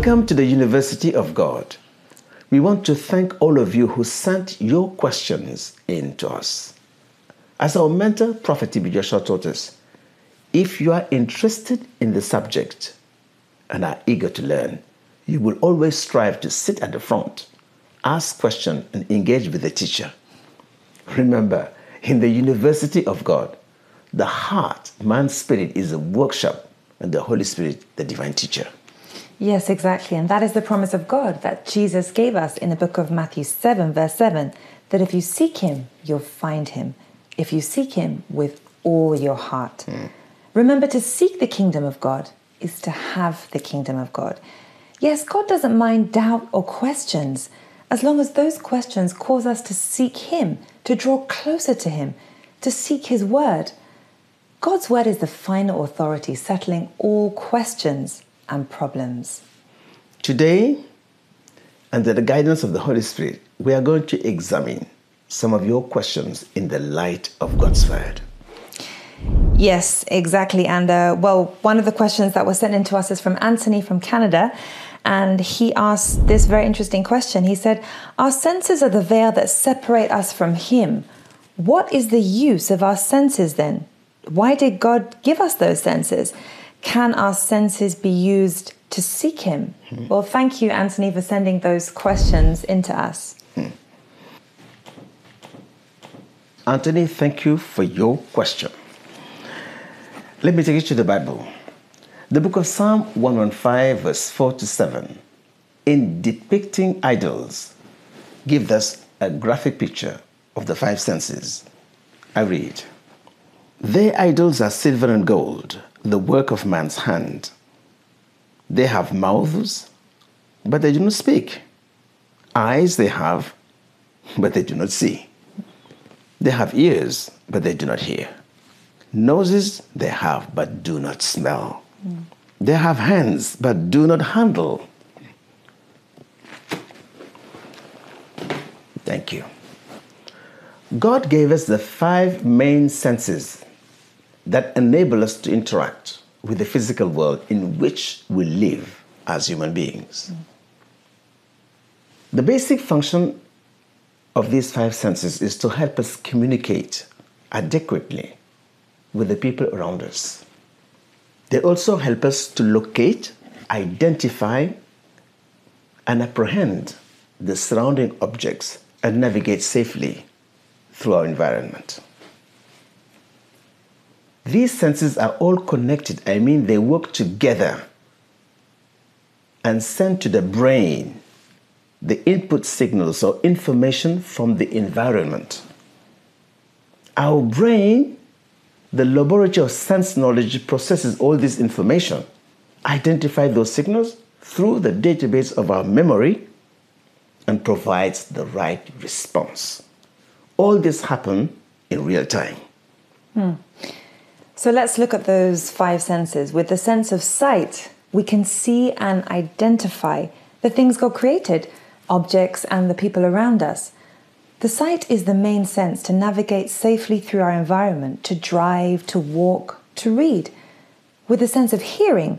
Welcome to the University of God. We want to thank all of you who sent your questions in to us. As our mentor, Prophet. Joshua taught us, if you are interested in the subject and are eager to learn, you will always strive to sit at the front, ask questions, and engage with the teacher. Remember, in the University of God, the heart, man's spirit, is a workshop, and the Holy Spirit, the divine teacher. Yes, exactly. And that is the promise of God that Jesus gave us in the book of Matthew 7, verse 7 that if you seek him, you'll find him. If you seek him with all your heart. Mm. Remember, to seek the kingdom of God is to have the kingdom of God. Yes, God doesn't mind doubt or questions as long as those questions cause us to seek Him, to draw closer to Him, to seek His word. God's word is the final authority settling all questions and problems. Today, under the guidance of the Holy Spirit, we are going to examine some of your questions in the light of God's word. Yes, exactly. And uh, well, one of the questions that was sent in to us is from Anthony from Canada. And he asked this very interesting question. He said, Our senses are the veil that separate us from Him. What is the use of our senses then? Why did God give us those senses? Can our senses be used to seek Him? Hmm. Well, thank you, Anthony, for sending those questions into us. Hmm. Anthony, thank you for your question. Let me take you to the Bible. The book of Psalm 115, verse 4 to 7, in depicting idols, gives us a graphic picture of the five senses. I read Their idols are silver and gold, the work of man's hand. They have mouths, but they do not speak. Eyes they have, but they do not see. They have ears, but they do not hear. Noses they have, but do not smell. Mm. They have hands, but do not handle. Thank you. God gave us the five main senses that enable us to interact with the physical world in which we live as human beings. The basic function of these five senses is to help us communicate adequately with the people around us. They also help us to locate, identify, and apprehend the surrounding objects and navigate safely through our environment. These senses are all connected, I mean, they work together and send to the brain the input signals or information from the environment. Our brain the laboratory of sense knowledge processes all this information, identifies those signals through the database of our memory, and provides the right response. All this happen in real time. Hmm. So let's look at those five senses. With the sense of sight, we can see and identify the things God created, objects, and the people around us. The sight is the main sense to navigate safely through our environment, to drive, to walk, to read. With the sense of hearing,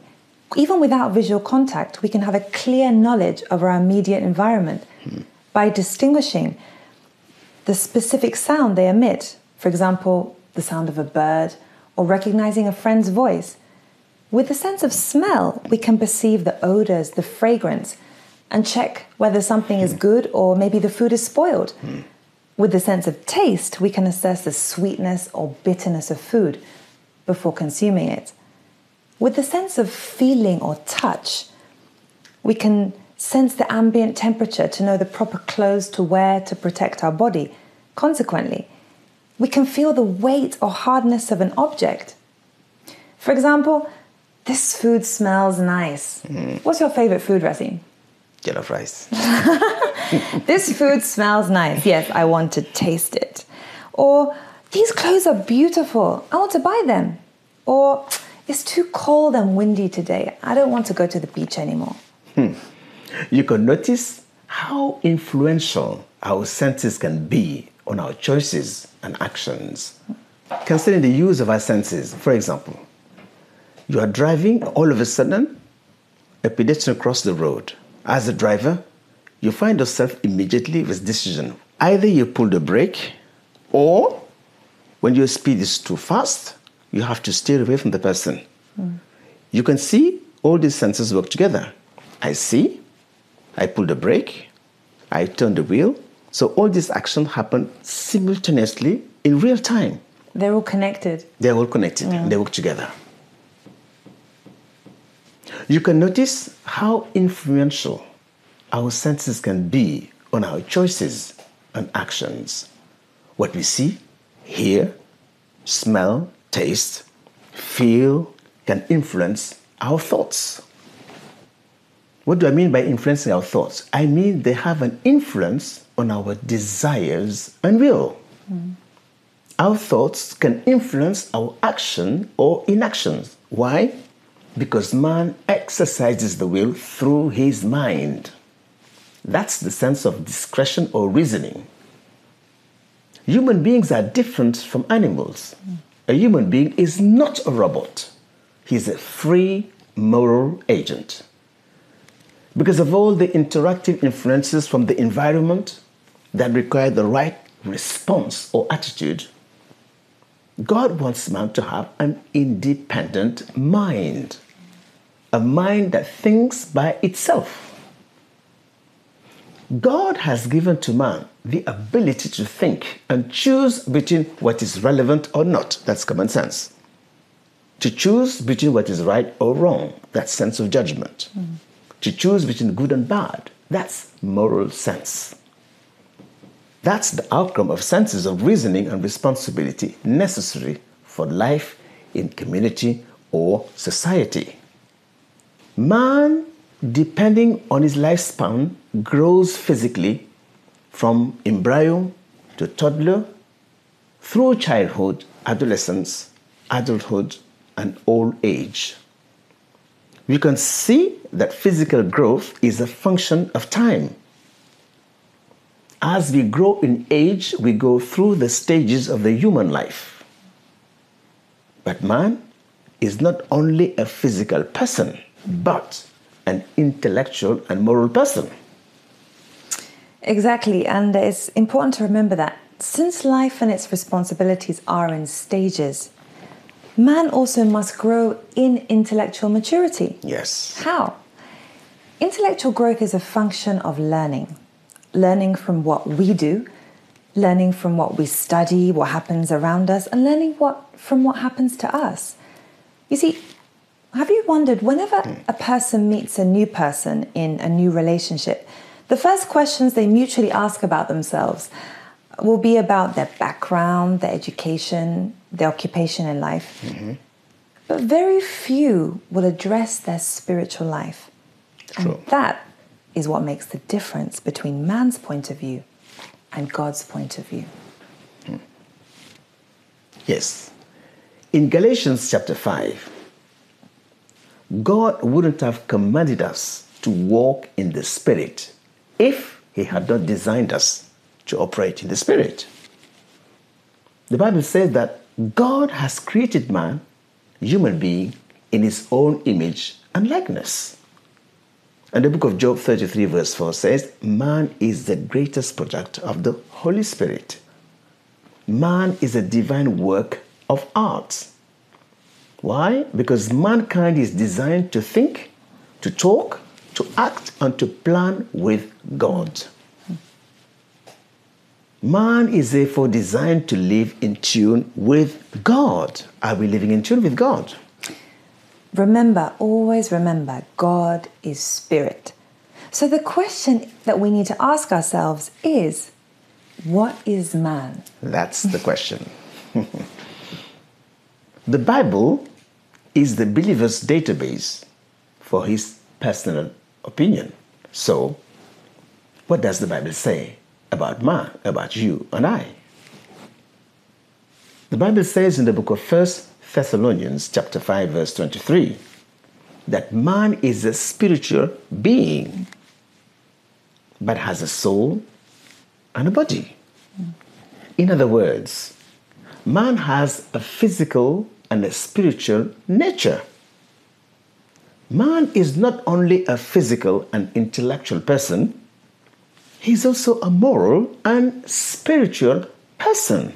even without visual contact, we can have a clear knowledge of our immediate environment hmm. by distinguishing the specific sound they emit, for example, the sound of a bird, or recognizing a friend's voice. With the sense of smell, we can perceive the odors, the fragrance, and check whether something is hmm. good or maybe the food is spoiled. Mm. With the sense of taste, we can assess the sweetness or bitterness of food before consuming it. With the sense of feeling or touch, we can sense the ambient temperature to know the proper clothes to wear to protect our body. Consequently, we can feel the weight or hardness of an object. For example, this food smells nice. Mm. What's your favorite food, Racine? Jollof rice. this food smells nice. Yes, I want to taste it. Or these clothes are beautiful. I want to buy them. Or it's too cold and windy today. I don't want to go to the beach anymore. Hmm. You can notice how influential our senses can be on our choices and actions. Considering the use of our senses, for example, you are driving, all of a sudden, a pedestrian cross the road, as a driver, you find yourself immediately with a decision. Either you pull the brake, or when your speed is too fast, you have to steer away from the person. Mm. You can see all these senses work together. I see, I pull the brake, I turn the wheel. So all these actions happen simultaneously in real time. They're all connected. They're all connected. Yeah. They work together. You can notice how influential our senses can be on our choices and actions. What we see, hear, smell, taste, feel can influence our thoughts. What do I mean by influencing our thoughts? I mean they have an influence on our desires and will. Mm. Our thoughts can influence our action or inactions. Why? Because man exercises the will through his mind. That's the sense of discretion or reasoning. Human beings are different from animals. A human being is not a robot, he's a free moral agent. Because of all the interactive influences from the environment that require the right response or attitude, God wants man to have an independent mind, a mind that thinks by itself. God has given to man the ability to think and choose between what is relevant or not. That's common sense. To choose between what is right or wrong. That's sense of judgment. Mm. To choose between good and bad. That's moral sense. That's the outcome of senses of reasoning and responsibility necessary for life in community or society. Man, depending on his lifespan, grows physically from embryo to toddler through childhood, adolescence, adulthood, and old age. We can see that physical growth is a function of time as we grow in age, we go through the stages of the human life. But man is not only a physical person, but an intellectual and moral person. Exactly, and it's important to remember that since life and its responsibilities are in stages, man also must grow in intellectual maturity. Yes. How? Intellectual growth is a function of learning learning from what we do, learning from what we study, what happens around us, and learning what from what happens to us. You see, have you wondered whenever a person meets a new person in a new relationship, the first questions they mutually ask about themselves will be about their background, their education, their occupation in life. Mm-hmm. But very few will address their spiritual life. True. And that is what makes the difference between man's point of view and God's point of view. Hmm. Yes. In Galatians chapter 5, God wouldn't have commanded us to walk in the Spirit if He had not designed us to operate in the Spirit. The Bible says that God has created man, human being, in His own image and likeness. And the book of Job 33, verse 4 says, Man is the greatest product of the Holy Spirit. Man is a divine work of art. Why? Because mankind is designed to think, to talk, to act, and to plan with God. Man is therefore designed to live in tune with God. Are we living in tune with God? Remember, always remember, God is spirit. So the question that we need to ask ourselves is what is man? That's the question. the Bible is the believer's database for his personal opinion. So, what does the Bible say about man, about you and I? The Bible says in the book of First Thessalonians chapter 5 verse 23 that man is a spiritual being but has a soul and a body. In other words, man has a physical and a spiritual nature. man is not only a physical and intellectual person, he's also a moral and spiritual person.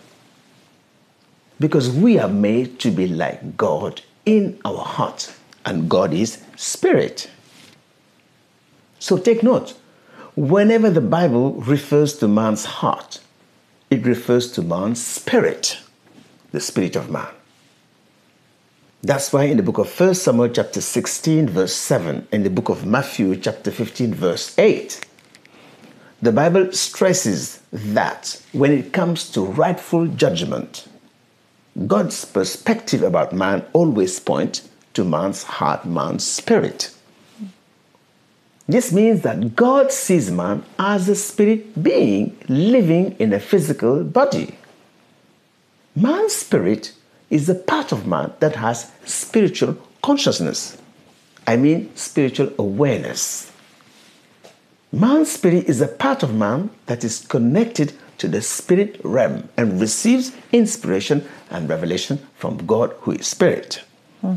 Because we are made to be like God in our heart, and God is spirit. So take note whenever the Bible refers to man's heart, it refers to man's spirit, the spirit of man. That's why in the book of 1 Samuel, chapter 16, verse 7, in the book of Matthew, chapter 15, verse 8, the Bible stresses that when it comes to rightful judgment, God's perspective about man always points to man's heart, man's spirit. This means that God sees man as a spirit being living in a physical body. Man's spirit is a part of man that has spiritual consciousness. I mean, spiritual awareness. Man's spirit is a part of man that is connected to the spirit realm and receives inspiration and revelation from God, who is spirit. Hmm.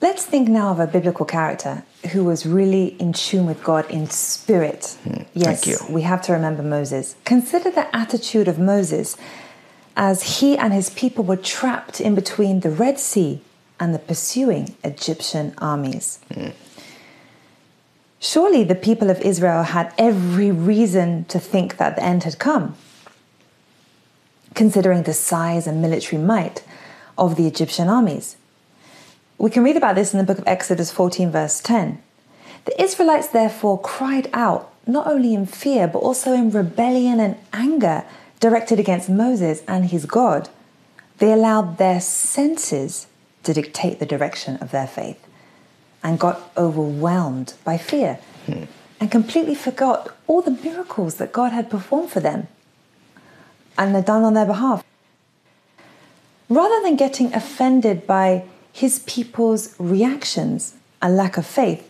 Let's think now of a biblical character who was really in tune with God in spirit. Hmm. Yes, we have to remember Moses. Consider the attitude of Moses as he and his people were trapped in between the Red Sea and the pursuing Egyptian armies. Mm. Surely the people of Israel had every reason to think that the end had come, considering the size and military might of the Egyptian armies. We can read about this in the book of Exodus 14, verse 10. The Israelites therefore cried out, not only in fear, but also in rebellion and anger directed against Moses and his God, they allowed their senses to dictate the direction of their faith and got overwhelmed by fear hmm. and completely forgot all the miracles that God had performed for them and had done on their behalf. Rather than getting offended by his people's reactions and lack of faith,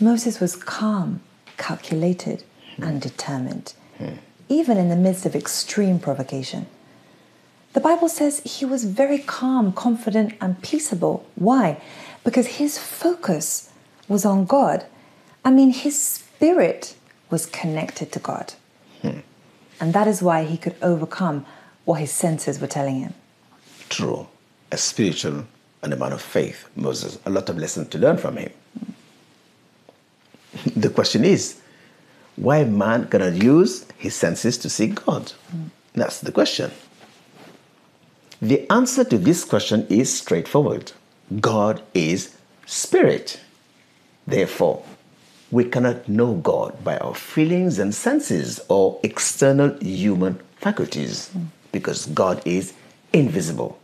Moses was calm, calculated, and determined. Hmm even in the midst of extreme provocation. The Bible says he was very calm, confident, and peaceable. Why? Because his focus was on God. I mean, his spirit was connected to God. Hmm. And that is why he could overcome what his senses were telling him. True. A spiritual and a man of faith, Moses. A lot of lessons to learn from him. The question is why man cannot use his senses to see God? Mm. That's the question. The answer to this question is straightforward God is spirit. Therefore, we cannot know God by our feelings and senses or external human faculties because God is invisible,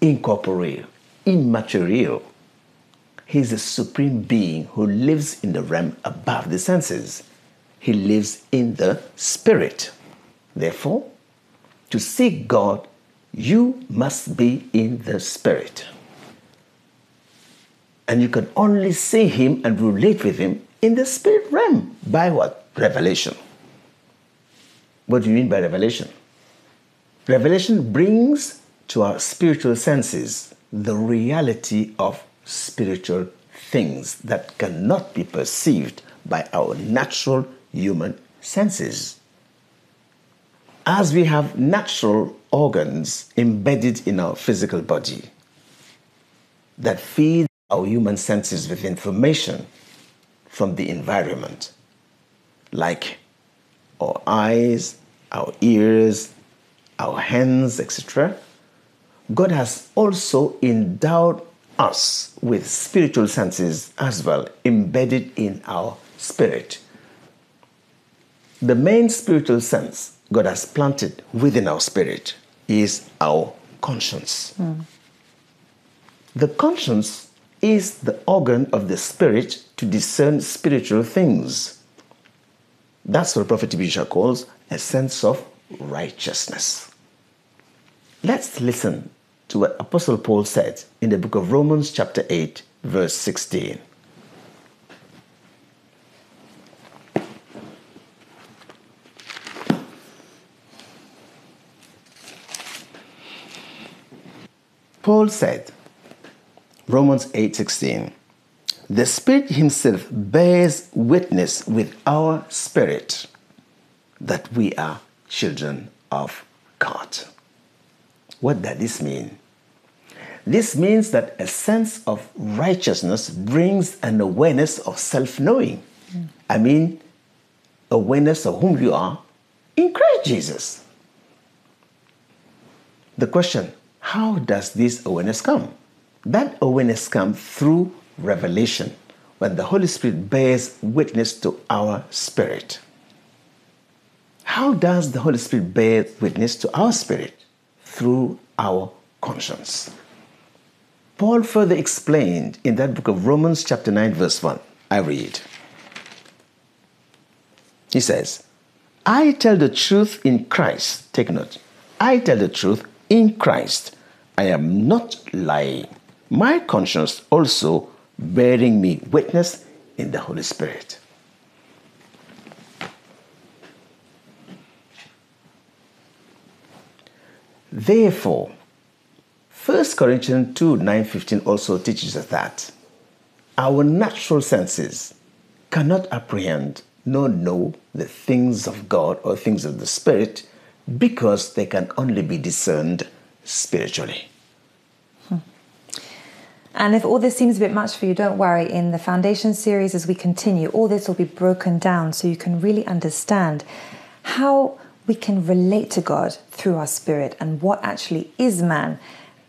incorporeal, immaterial. He is a supreme being who lives in the realm above the senses. He lives in the Spirit. Therefore, to seek God, you must be in the Spirit. And you can only see Him and relate with Him in the Spirit realm. By what? Revelation. What do you mean by revelation? Revelation brings to our spiritual senses the reality of spiritual things that cannot be perceived by our natural human senses. As we have natural organs embedded in our physical body that feed our human senses with information from the environment, like our eyes, our ears, our hands, etc., God has also endowed us with spiritual senses as well, embedded in our spirit the main spiritual sense God has planted within our spirit is our conscience. Mm. The conscience is the organ of the spirit to discern spiritual things. That's what Prophet Elisha calls a sense of righteousness. Let's listen to what Apostle Paul said in the book of Romans, chapter 8, verse 16. Paul said, Romans 8:16. The Spirit himself bears witness with our spirit that we are children of God. What does this mean? This means that a sense of righteousness brings an awareness of self knowing. Mm. I mean, awareness of whom you are in Christ Jesus. The question how does this awareness come? That awareness comes through revelation when the Holy Spirit bears witness to our spirit. How does the Holy Spirit bear witness to our spirit? Through our conscience. Paul further explained in that book of Romans, chapter 9, verse 1. I read. He says, I tell the truth in Christ. Take note. I tell the truth in Christ. I am not lying. My conscience also bearing me witness in the Holy Spirit. Therefore, 1 Corinthians 2 9 15 also teaches us that our natural senses cannot apprehend nor know the things of God or things of the Spirit because they can only be discerned spiritually. And if all this seems a bit much for you, don't worry. In the foundation series, as we continue, all this will be broken down so you can really understand how we can relate to God through our spirit and what actually is man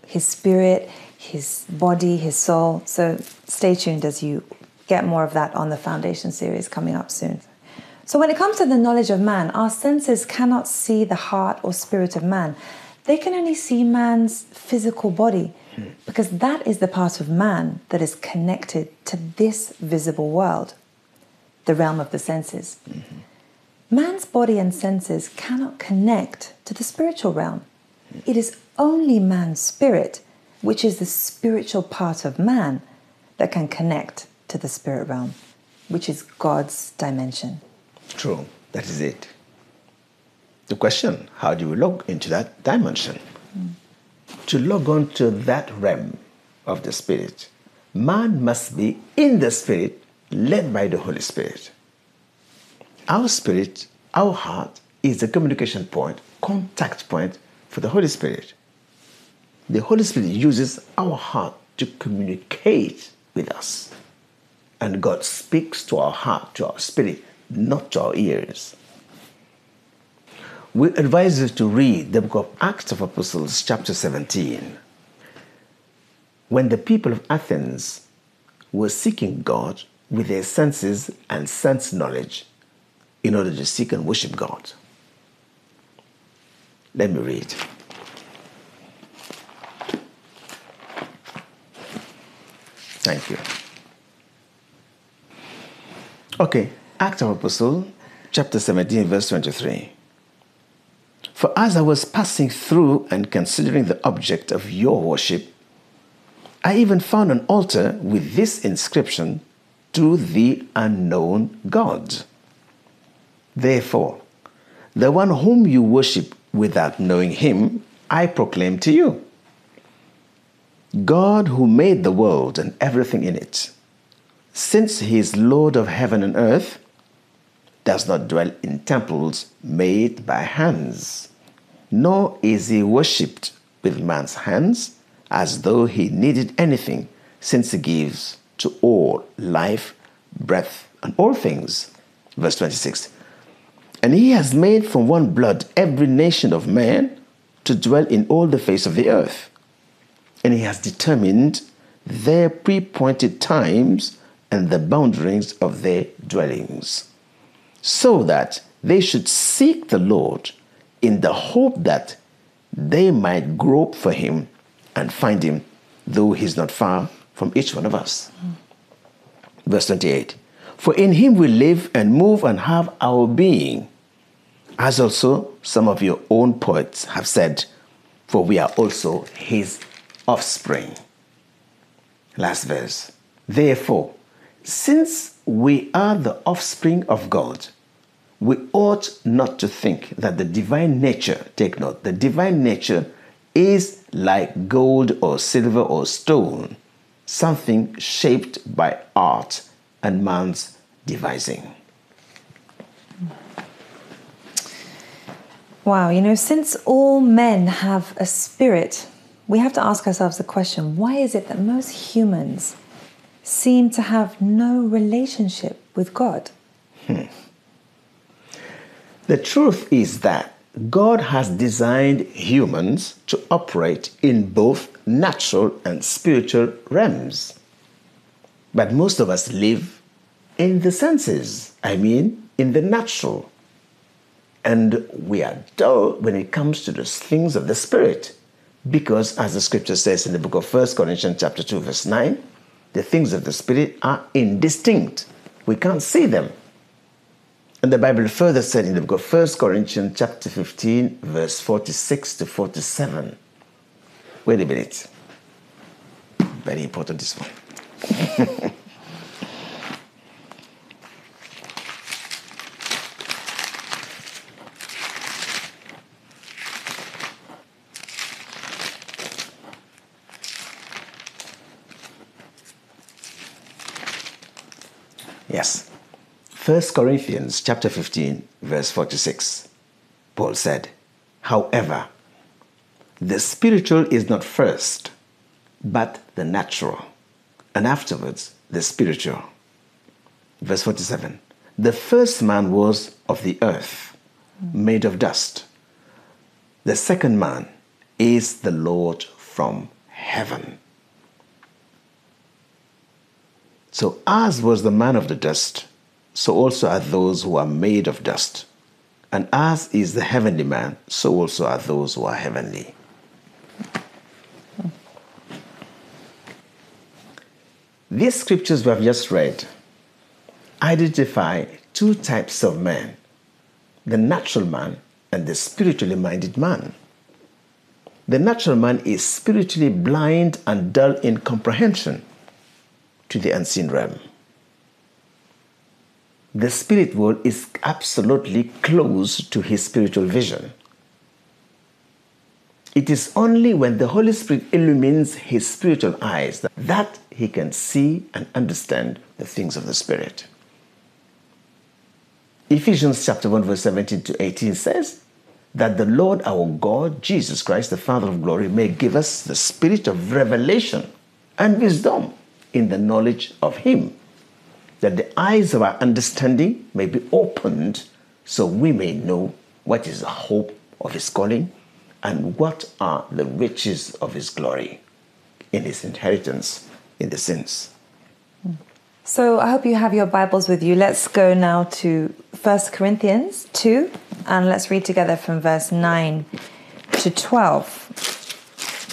his spirit, his body, his soul. So stay tuned as you get more of that on the Foundation series coming up soon. So, when it comes to the knowledge of man, our senses cannot see the heart or spirit of man. They can only see man's physical body because that is the part of man that is connected to this visible world, the realm of the senses. Mm-hmm. Man's body and senses cannot connect to the spiritual realm. It is only man's spirit, which is the spiritual part of man, that can connect to the spirit realm, which is God's dimension. True, that is it. The question how do you look into that dimension? Mm. To log on to that realm of the spirit, man must be in the spirit, led by the Holy Spirit. Our spirit, our heart, is the communication point, contact point for the Holy Spirit. The Holy Spirit uses our heart to communicate with us. And God speaks to our heart, to our spirit, not to our ears. We advise you to read the book of Acts of Apostles, chapter 17. When the people of Athens were seeking God with their senses and sense knowledge in order to seek and worship God. Let me read. Thank you. Okay, Acts of Apostles, chapter 17, verse 23. For as I was passing through and considering the object of your worship, I even found an altar with this inscription to the unknown God. Therefore, the one whom you worship without knowing him, I proclaim to you. God, who made the world and everything in it, since he is Lord of heaven and earth, does not dwell in temples made by hands, nor is he worshipped with man's hands as though he needed anything, since he gives to all life, breath, and all things. Verse 26 And he has made from one blood every nation of men to dwell in all the face of the earth. And he has determined their pre-appointed times and the boundaries of their dwellings, so that they should seek the Lord in the hope that they might grope for him and find him, though he's not far from each one of us. Mm. Verse 28 For in him we live and move and have our being, as also some of your own poets have said, for we are also his offspring. Last verse. Therefore, since we are the offspring of God, we ought not to think that the divine nature, take note, the divine nature is like gold or silver or stone, something shaped by art and man's devising. Wow, you know, since all men have a spirit, we have to ask ourselves the question why is it that most humans seem to have no relationship with God? Hmm. The truth is that God has designed humans to operate in both natural and spiritual realms. But most of us live in the senses, I mean, in the natural. And we are dull when it comes to the things of the spirit. Because, as the scripture says in the book of 1 Corinthians, chapter 2, verse 9, the things of the spirit are indistinct. We can't see them. And the Bible further said in the book of 1 Corinthians, chapter 15, verse 46 to 47. Wait a minute. Very important, this one. yes. 1 Corinthians chapter 15 verse 46. Paul said, "However, the spiritual is not first, but the natural, and afterwards the spiritual." Verse 47. The first man was of the earth, made of dust. The second man is the Lord from heaven. So, as was the man of the dust, so also are those who are made of dust. And as is the heavenly man, so also are those who are heavenly. These scriptures we have just read identify two types of men the natural man and the spiritually minded man. The natural man is spiritually blind and dull in comprehension to the unseen realm. The spirit world is absolutely closed to his spiritual vision. It is only when the Holy Spirit illumines his spiritual eyes that he can see and understand the things of the Spirit. Ephesians chapter 1, verse 17 to 18 says that the Lord our God, Jesus Christ, the Father of glory, may give us the spirit of revelation and wisdom in the knowledge of Him, that the eyes of our understanding may be opened so we may know what is the hope of His calling and what are the riches of His glory in His inheritance in the saints. So I hope you have your Bibles with you. Let's go now to 1 Corinthians 2 and let's read together from verse 9 to 12.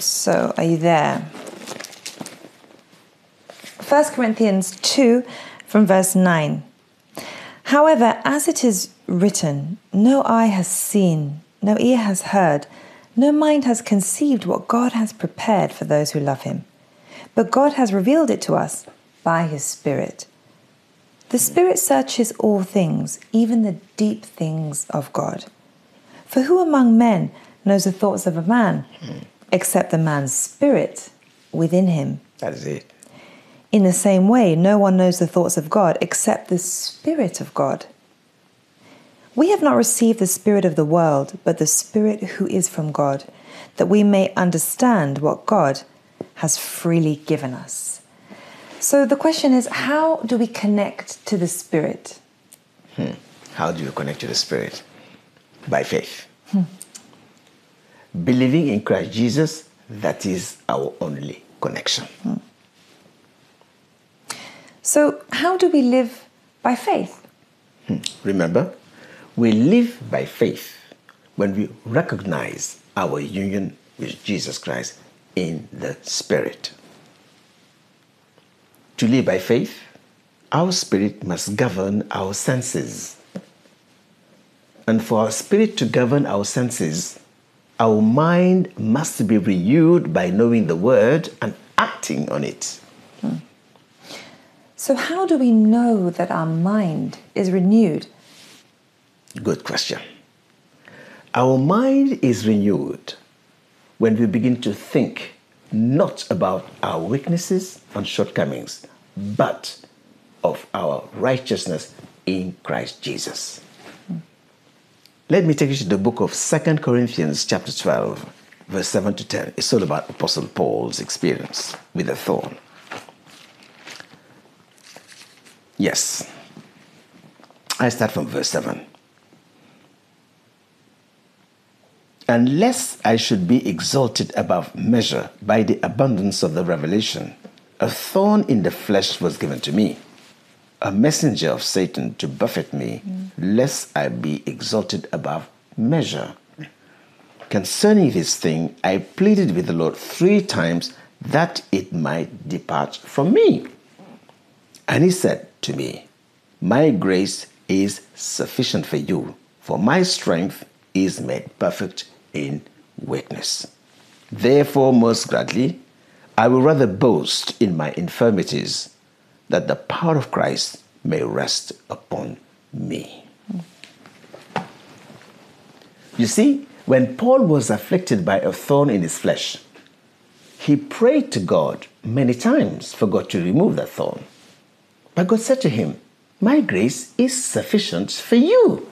So are you there? 1 Corinthians 2 from verse 9. However, as it is written, no eye has seen, no ear has heard, no mind has conceived what God has prepared for those who love him. But God has revealed it to us by his Spirit. The Spirit searches all things, even the deep things of God. For who among men knows the thoughts of a man, except the man's spirit within him? That is it. In the same way, no one knows the thoughts of God except the Spirit of God. We have not received the Spirit of the world, but the Spirit who is from God, that we may understand what God has freely given us. So the question is how do we connect to the Spirit? Hmm. How do you connect to the Spirit? By faith. Hmm. Believing in Christ Jesus, that is our only connection. Hmm. So, how do we live by faith? Hmm. Remember, we live by faith when we recognize our union with Jesus Christ in the Spirit. To live by faith, our spirit must govern our senses. And for our spirit to govern our senses, our mind must be renewed by knowing the Word and acting on it. Hmm. So, how do we know that our mind is renewed? Good question. Our mind is renewed when we begin to think not about our weaknesses and shortcomings, but of our righteousness in Christ Jesus. Let me take you to the book of Second Corinthians, chapter 12, verse 7 to 10. It's all about Apostle Paul's experience with the thorn. Yes. I start from verse 7. Unless I should be exalted above measure by the abundance of the revelation, a thorn in the flesh was given to me, a messenger of Satan to buffet me, lest I be exalted above measure. Concerning this thing, I pleaded with the Lord three times that it might depart from me. And he said to me, My grace is sufficient for you, for my strength is made perfect in weakness. Therefore, most gladly, I will rather boast in my infirmities, that the power of Christ may rest upon me. You see, when Paul was afflicted by a thorn in his flesh, he prayed to God many times for God to remove that thorn. But God said to him, My grace is sufficient for you.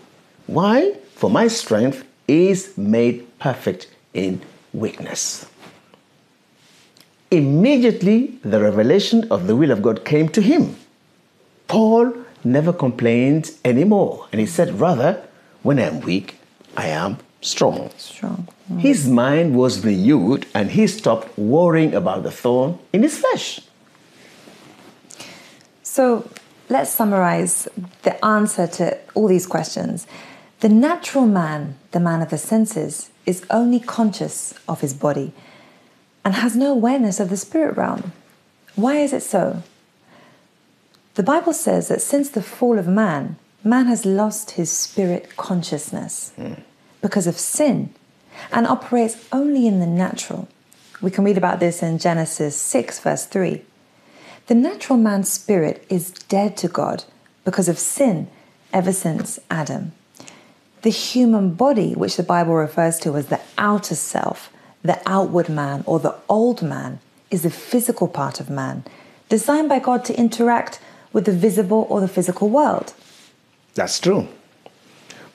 Why? For my strength is made perfect in weakness. Immediately, the revelation of the will of God came to him. Paul never complained anymore, and he said, Rather, when I am weak, I am strong. Strong. Mm. His mind was renewed, and he stopped worrying about the thorn in his flesh. So, let's summarize the answer to all these questions. The natural man, the man of the senses, is only conscious of his body and has no awareness of the spirit realm. Why is it so? The Bible says that since the fall of man, man has lost his spirit consciousness mm. because of sin and operates only in the natural. We can read about this in Genesis 6, verse 3. The natural man's spirit is dead to God because of sin ever since Adam. The human body, which the Bible refers to as the outer self, the outward man, or the old man, is the physical part of man, designed by God to interact with the visible or the physical world. That's true.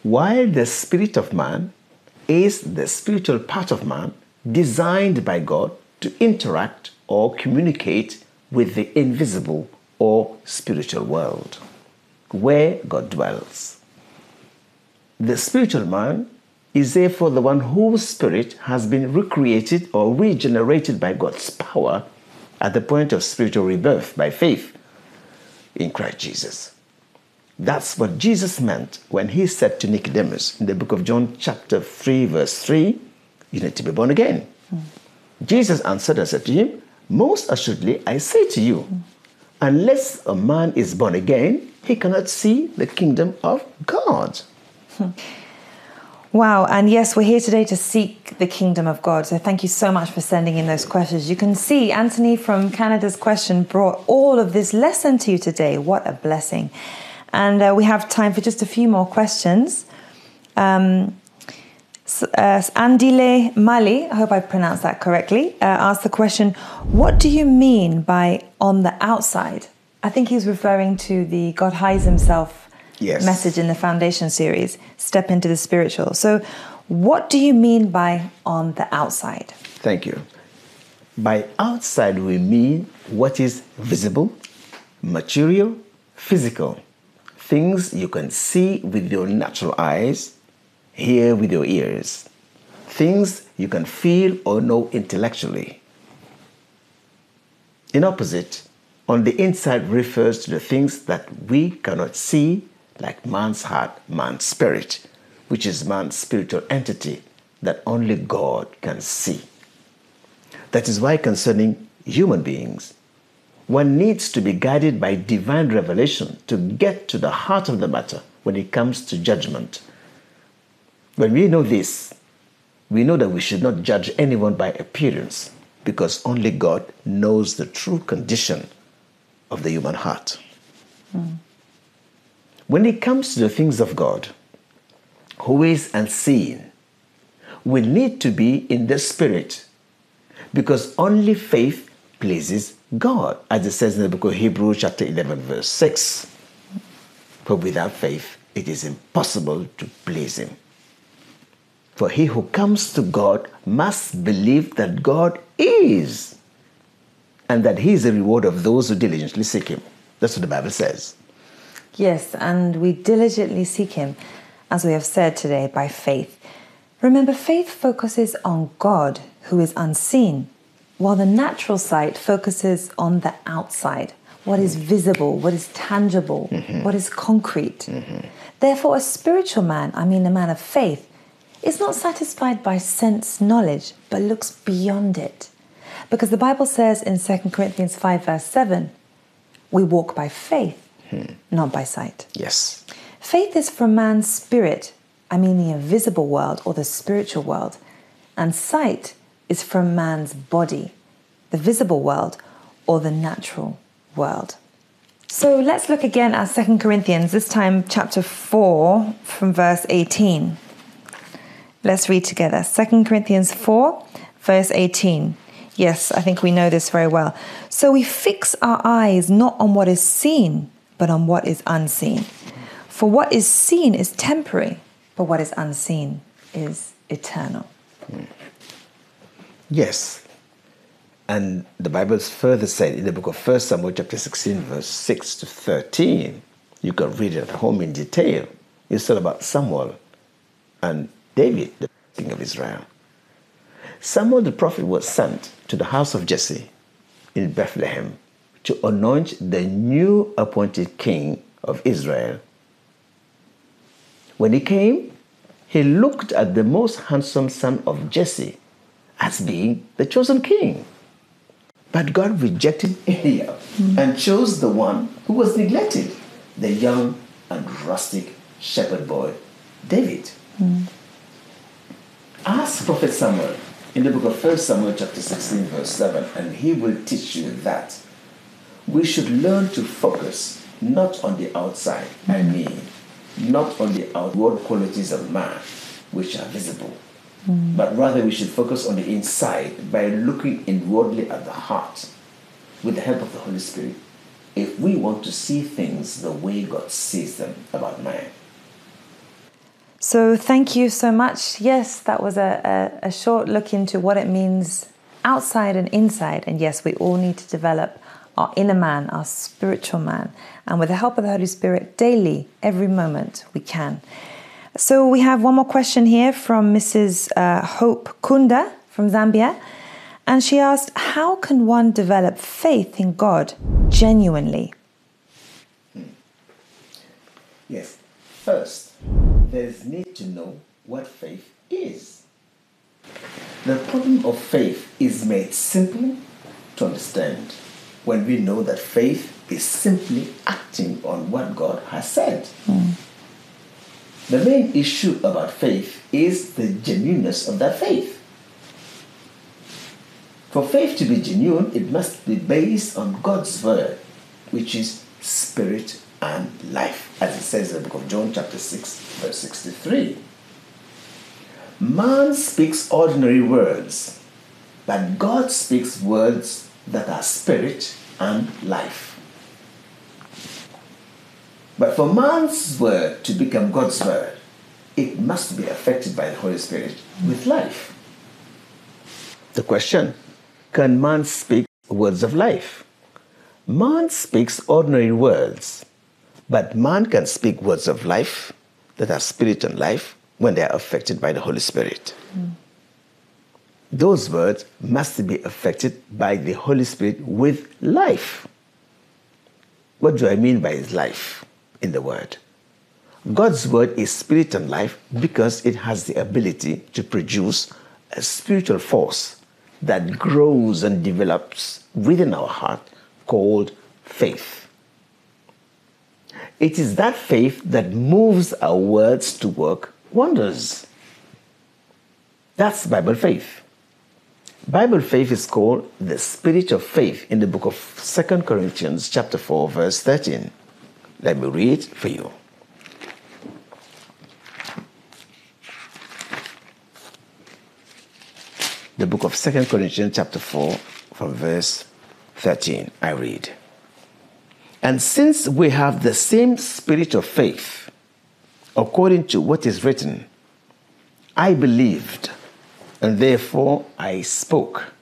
While the spirit of man is the spiritual part of man designed by God to interact or communicate with the invisible or spiritual world, where God dwells. The spiritual man is therefore the one whose spirit has been recreated or regenerated by God's power at the point of spiritual rebirth by faith in Christ Jesus. That's what Jesus meant when he said to Nicodemus in the book of John, chapter 3, verse 3, You need to be born again. Mm. Jesus answered and said to him, Most assuredly, I say to you, unless a man is born again, he cannot see the kingdom of God. Wow, and yes, we're here today to seek the kingdom of God. So thank you so much for sending in those questions. You can see Anthony from Canada's question brought all of this lesson to you today. What a blessing. And uh, we have time for just a few more questions. Um, uh, Andile Mali, I hope I pronounced that correctly, uh, asked the question What do you mean by on the outside? I think he's referring to the God hides himself yes. message in the foundation series, Step into the Spiritual. So, what do you mean by on the outside? Thank you. By outside, we mean what is visible, material, physical. Things you can see with your natural eyes, hear with your ears. Things you can feel or know intellectually. In opposite, on the inside refers to the things that we cannot see like man's heart, man's spirit, which is man's spiritual entity that only God can see. That is why, concerning human beings, one needs to be guided by divine revelation to get to the heart of the matter when it comes to judgment. When we know this, we know that we should not judge anyone by appearance because only God knows the true condition of the human heart. Mm. When it comes to the things of God, who is unseen, we need to be in the spirit because only faith pleases God, as it says in the book of Hebrews, chapter 11, verse 6. For without faith, it is impossible to please Him. For he who comes to God must believe that God is, and that He is the reward of those who diligently seek Him. That's what the Bible says. Yes, and we diligently seek Him, as we have said today, by faith. Remember, faith focuses on God, who is unseen, while the natural sight focuses on the outside, what is visible, what is tangible, mm-hmm. what is concrete. Mm-hmm. Therefore, a spiritual man, I mean a man of faith, is not satisfied by sense knowledge, but looks beyond it. Because the Bible says in 2 Corinthians 5, verse 7, we walk by faith, hmm. not by sight. Yes. Faith is from man's spirit, I mean the invisible world or the spiritual world, and sight is from man's body, the visible world or the natural world. So let's look again at 2 Corinthians, this time chapter 4 from verse 18. Let's read together. 2 Corinthians 4, verse 18. Yes, I think we know this very well. So we fix our eyes not on what is seen, but on what is unseen. For what is seen is temporary, but what is unseen is eternal. Yes. And the Bible further said in the book of 1 Samuel, chapter 16, verse 6 to 13. You can read it at home in detail. It's all about Samuel and David, the king of Israel. Samuel the prophet was sent to the house of Jesse in Bethlehem to anoint the new appointed king of Israel. When he came, he looked at the most handsome son of Jesse as being the chosen king. But God rejected Eliab and chose the one who was neglected, the young and rustic shepherd boy, David. Hmm. Ask Prophet Samuel in the book of 1 Samuel, chapter 16, verse 7, and he will teach you that we should learn to focus not on the outside, I mean, not on the outward qualities of man, which are visible, mm. but rather we should focus on the inside by looking inwardly at the heart with the help of the Holy Spirit if we want to see things the way God sees them about man. So, thank you so much. Yes, that was a, a, a short look into what it means outside and inside. And yes, we all need to develop our inner man, our spiritual man. And with the help of the Holy Spirit, daily, every moment, we can. So, we have one more question here from Mrs. Uh, Hope Kunda from Zambia. And she asked, How can one develop faith in God genuinely? Yes. First, there is need to know what faith is. The problem of faith is made simple to understand when we know that faith is simply acting on what God has said. Hmm. The main issue about faith is the genuineness of that faith. For faith to be genuine, it must be based on God's word, which is spirit and life, as it says in the book of John, chapter 6, verse 63. Man speaks ordinary words, but God speaks words that are spirit and life. But for man's word to become God's word, it must be affected by the Holy Spirit with life. The question can man speak words of life? Man speaks ordinary words, but man can speak words of life that are spirit and life when they are affected by the Holy Spirit. Those words must be affected by the Holy Spirit with life. What do I mean by life in the word? God's word is spirit and life because it has the ability to produce a spiritual force that grows and develops within our heart called faith. It is that faith that moves our words to work wonders. That's Bible faith. Bible faith is called the spirit of faith in the book of 2 Corinthians chapter 4 verse 13. Let me read for you. the book of Second Corinthians, chapter 4, from verse 13. I read. And since we have the same spirit of faith, according to what is written, I believed, and therefore I spoke.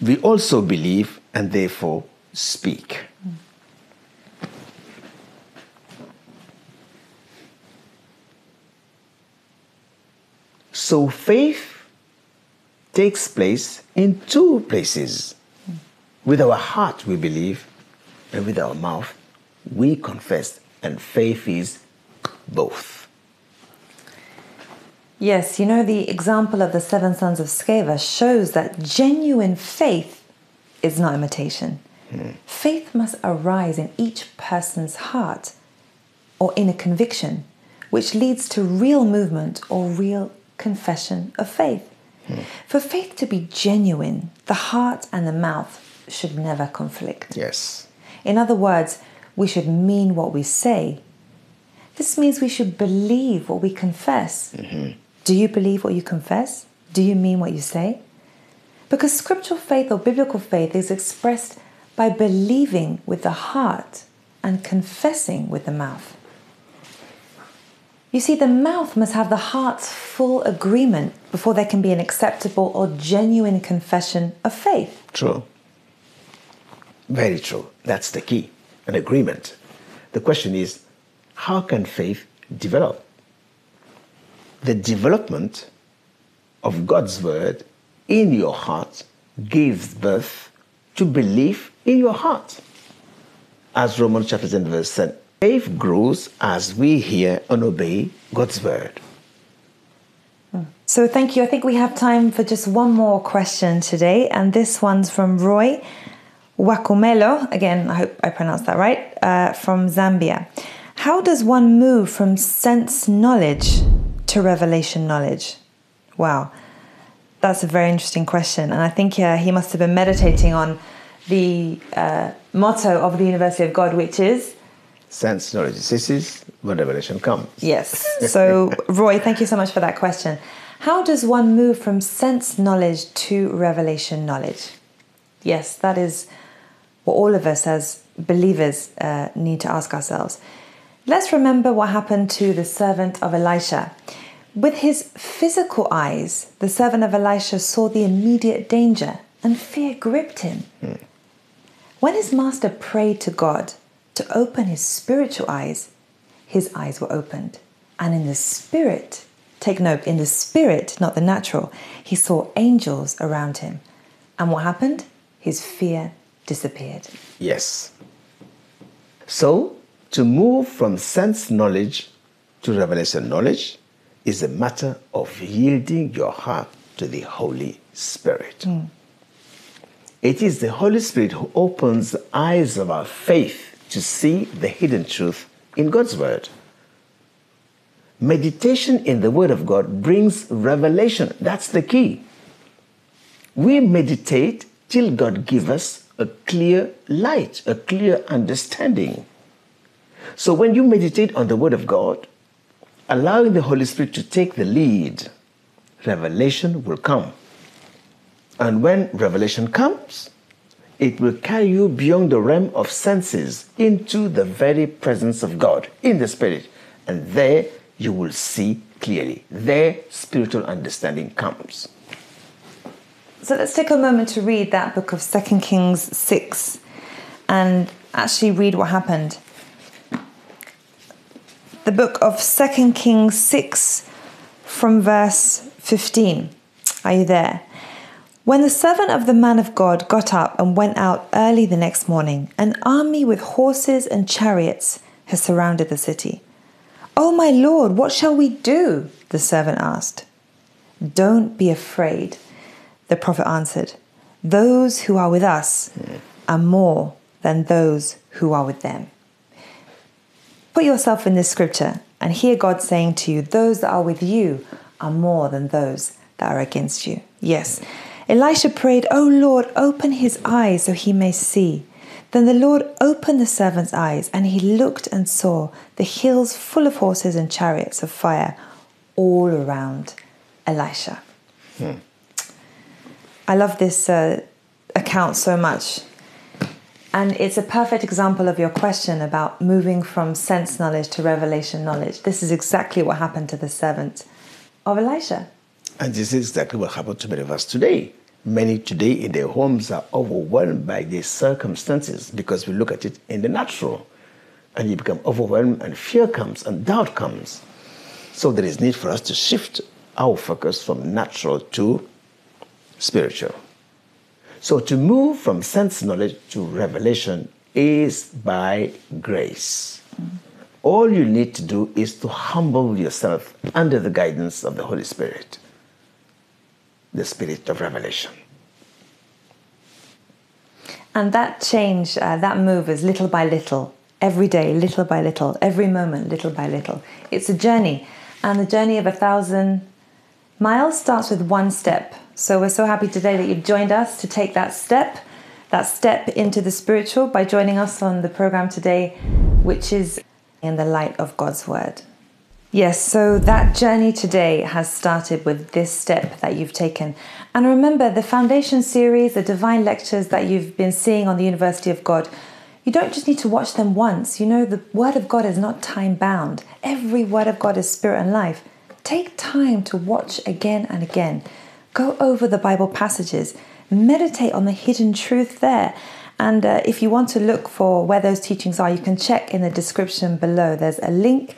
We also believe, and therefore speak. So faith takes place in two places. With our heart, we believe, and with our mouth, we confess. And faith is both. Yes, you know, the example of the seven sons of Sceva shows that genuine faith is not imitation. Hmm. Faith must arise in each person's heart or in a conviction, which leads to real movement or real confession of faith. Hmm. For faith to be genuine, the heart and the mouth should never conflict. Yes. In other words, we should mean what we say. This means we should believe what we confess. Mm-hmm. Do you believe what you confess? Do you mean what you say? Because scriptural faith or biblical faith is expressed by believing with the heart and confessing with the mouth. You see, the mouth must have the heart's full agreement before there can be an acceptable or genuine confession of faith. True. Very true. That's the key an agreement. The question is how can faith develop? The development of God's word in your heart gives birth to belief in your heart. As Romans chapter 10 verse 10, faith grows as we hear and obey God's word. So, thank you. I think we have time for just one more question today, and this one's from Roy Wakumelo. Again, I hope I pronounced that right, uh, from Zambia. How does one move from sense knowledge to revelation knowledge? Wow, that's a very interesting question, and I think uh, he must have been meditating on the uh, motto of the University of God, which is Sense knowledge ceases when revelation comes. Yes. So, Roy, thank you so much for that question. How does one move from sense knowledge to revelation knowledge? Yes, that is what all of us as believers uh, need to ask ourselves. Let's remember what happened to the servant of Elisha. With his physical eyes, the servant of Elisha saw the immediate danger and fear gripped him. When his master prayed to God to open his spiritual eyes, his eyes were opened. And in the spirit, take note, in the spirit, not the natural, he saw angels around him. And what happened? His fear disappeared. Yes. So, to move from sense knowledge to revelation knowledge is a matter of yielding your heart to the Holy Spirit. Hmm. It is the Holy Spirit who opens the eyes of our faith to see the hidden truth in God's Word. Meditation in the Word of God brings revelation. That's the key. We meditate till God gives us a clear light, a clear understanding. So when you meditate on the Word of God, allowing the Holy Spirit to take the lead, revelation will come. And when revelation comes, it will carry you beyond the realm of senses into the very presence of God in the Spirit. And there you will see clearly. There, spiritual understanding comes. So let's take a moment to read that book of Second Kings 6 and actually read what happened. The book of Second Kings 6 from verse 15. Are you there? When the servant of the man of God got up and went out early the next morning, an army with horses and chariots had surrounded the city. Oh, my lord, what shall we do? The servant asked. Don't be afraid, the prophet answered. Those who are with us are more than those who are with them. Put yourself in this scripture and hear God saying to you, Those that are with you are more than those that are against you. Yes. Elisha prayed, O Lord, open his eyes so he may see. Then the Lord opened the servant's eyes, and he looked and saw the hills full of horses and chariots of fire all around Elisha. Hmm. I love this uh, account so much. And it's a perfect example of your question about moving from sense knowledge to revelation knowledge. This is exactly what happened to the servant of Elisha. And this is exactly what happened to many of us today. Many today in their homes are overwhelmed by their circumstances because we look at it in the natural. And you become overwhelmed, and fear comes, and doubt comes. So there is need for us to shift our focus from natural to spiritual. So to move from sense knowledge to revelation is by grace. All you need to do is to humble yourself under the guidance of the Holy Spirit, the Spirit of revelation. And that change, uh, that move is little by little, every day, little by little, every moment, little by little. It's a journey. And the journey of a thousand miles starts with one step. So we're so happy today that you've joined us to take that step, that step into the spiritual by joining us on the program today, which is in the light of God's word. Yes, so that journey today has started with this step that you've taken. And remember, the foundation series, the divine lectures that you've been seeing on the University of God, you don't just need to watch them once. You know, the Word of God is not time bound, every Word of God is spirit and life. Take time to watch again and again. Go over the Bible passages, meditate on the hidden truth there. And uh, if you want to look for where those teachings are, you can check in the description below. There's a link.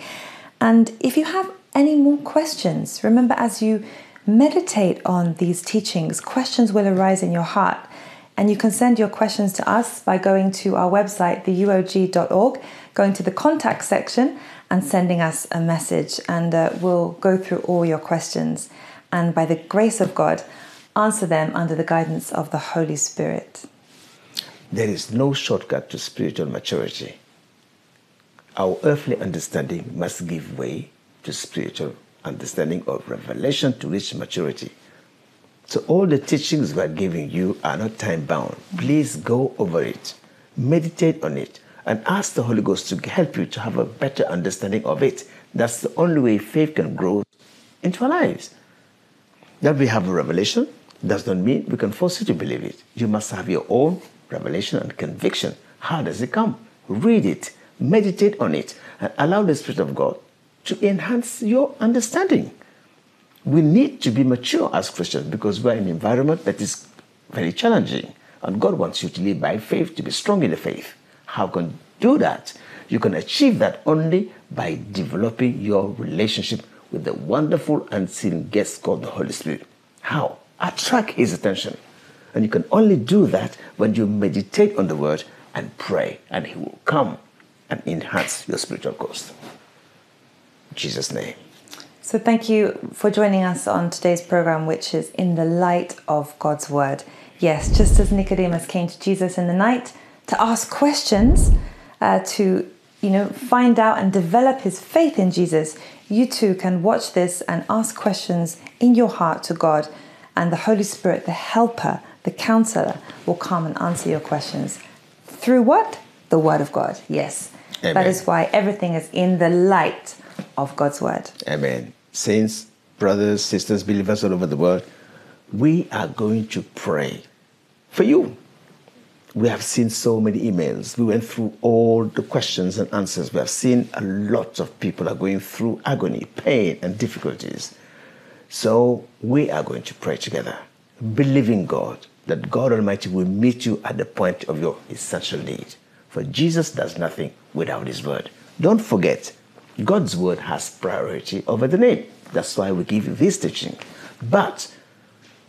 And if you have any more questions, remember as you meditate on these teachings, questions will arise in your heart. And you can send your questions to us by going to our website, theuog.org, going to the contact section, and sending us a message. And uh, we'll go through all your questions. And by the grace of God, answer them under the guidance of the Holy Spirit. There is no shortcut to spiritual maturity. Our earthly understanding must give way to spiritual understanding of revelation to reach maturity. So, all the teachings we are giving you are not time bound. Please go over it, meditate on it, and ask the Holy Ghost to help you to have a better understanding of it. That's the only way faith can grow into our lives. That we have a revelation does not mean we can force you to believe it. You must have your own revelation and conviction. How does it come? Read it, meditate on it, and allow the Spirit of God to enhance your understanding. We need to be mature as Christians because we're in an environment that is very challenging. And God wants you to live by faith, to be strong in the faith. How can you do that? You can achieve that only by developing your relationship with the wonderful unseen guest called the Holy Spirit. How? Attract his attention. And you can only do that when you meditate on the word and pray, and he will come and enhance your spiritual. In Jesus' name. So, thank you for joining us on today's program, which is In the Light of God's Word. Yes, just as Nicodemus came to Jesus in the night to ask questions, uh, to you know find out and develop his faith in Jesus, you too can watch this and ask questions in your heart to God, and the Holy Spirit, the Helper, the Counselor, will come and answer your questions through what? The Word of God. Yes, Amen. that is why everything is in the light of God's Word. Amen. Saints, brothers, sisters, believers all over the world, we are going to pray for you. We have seen so many emails. We went through all the questions and answers. We have seen a lot of people are going through agony, pain, and difficulties. So we are going to pray together, believing God that God Almighty will meet you at the point of your essential need. For Jesus does nothing without His word. Don't forget, God's word has priority over the name. That's why we give you this teaching. But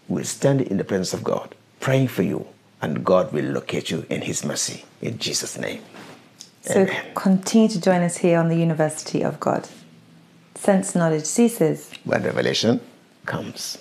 we'll stand in the presence of God, praying for you, and God will locate you in His mercy. In Jesus' name. So Amen. continue to join us here on the University of God. Sense knowledge ceases. When revelation comes.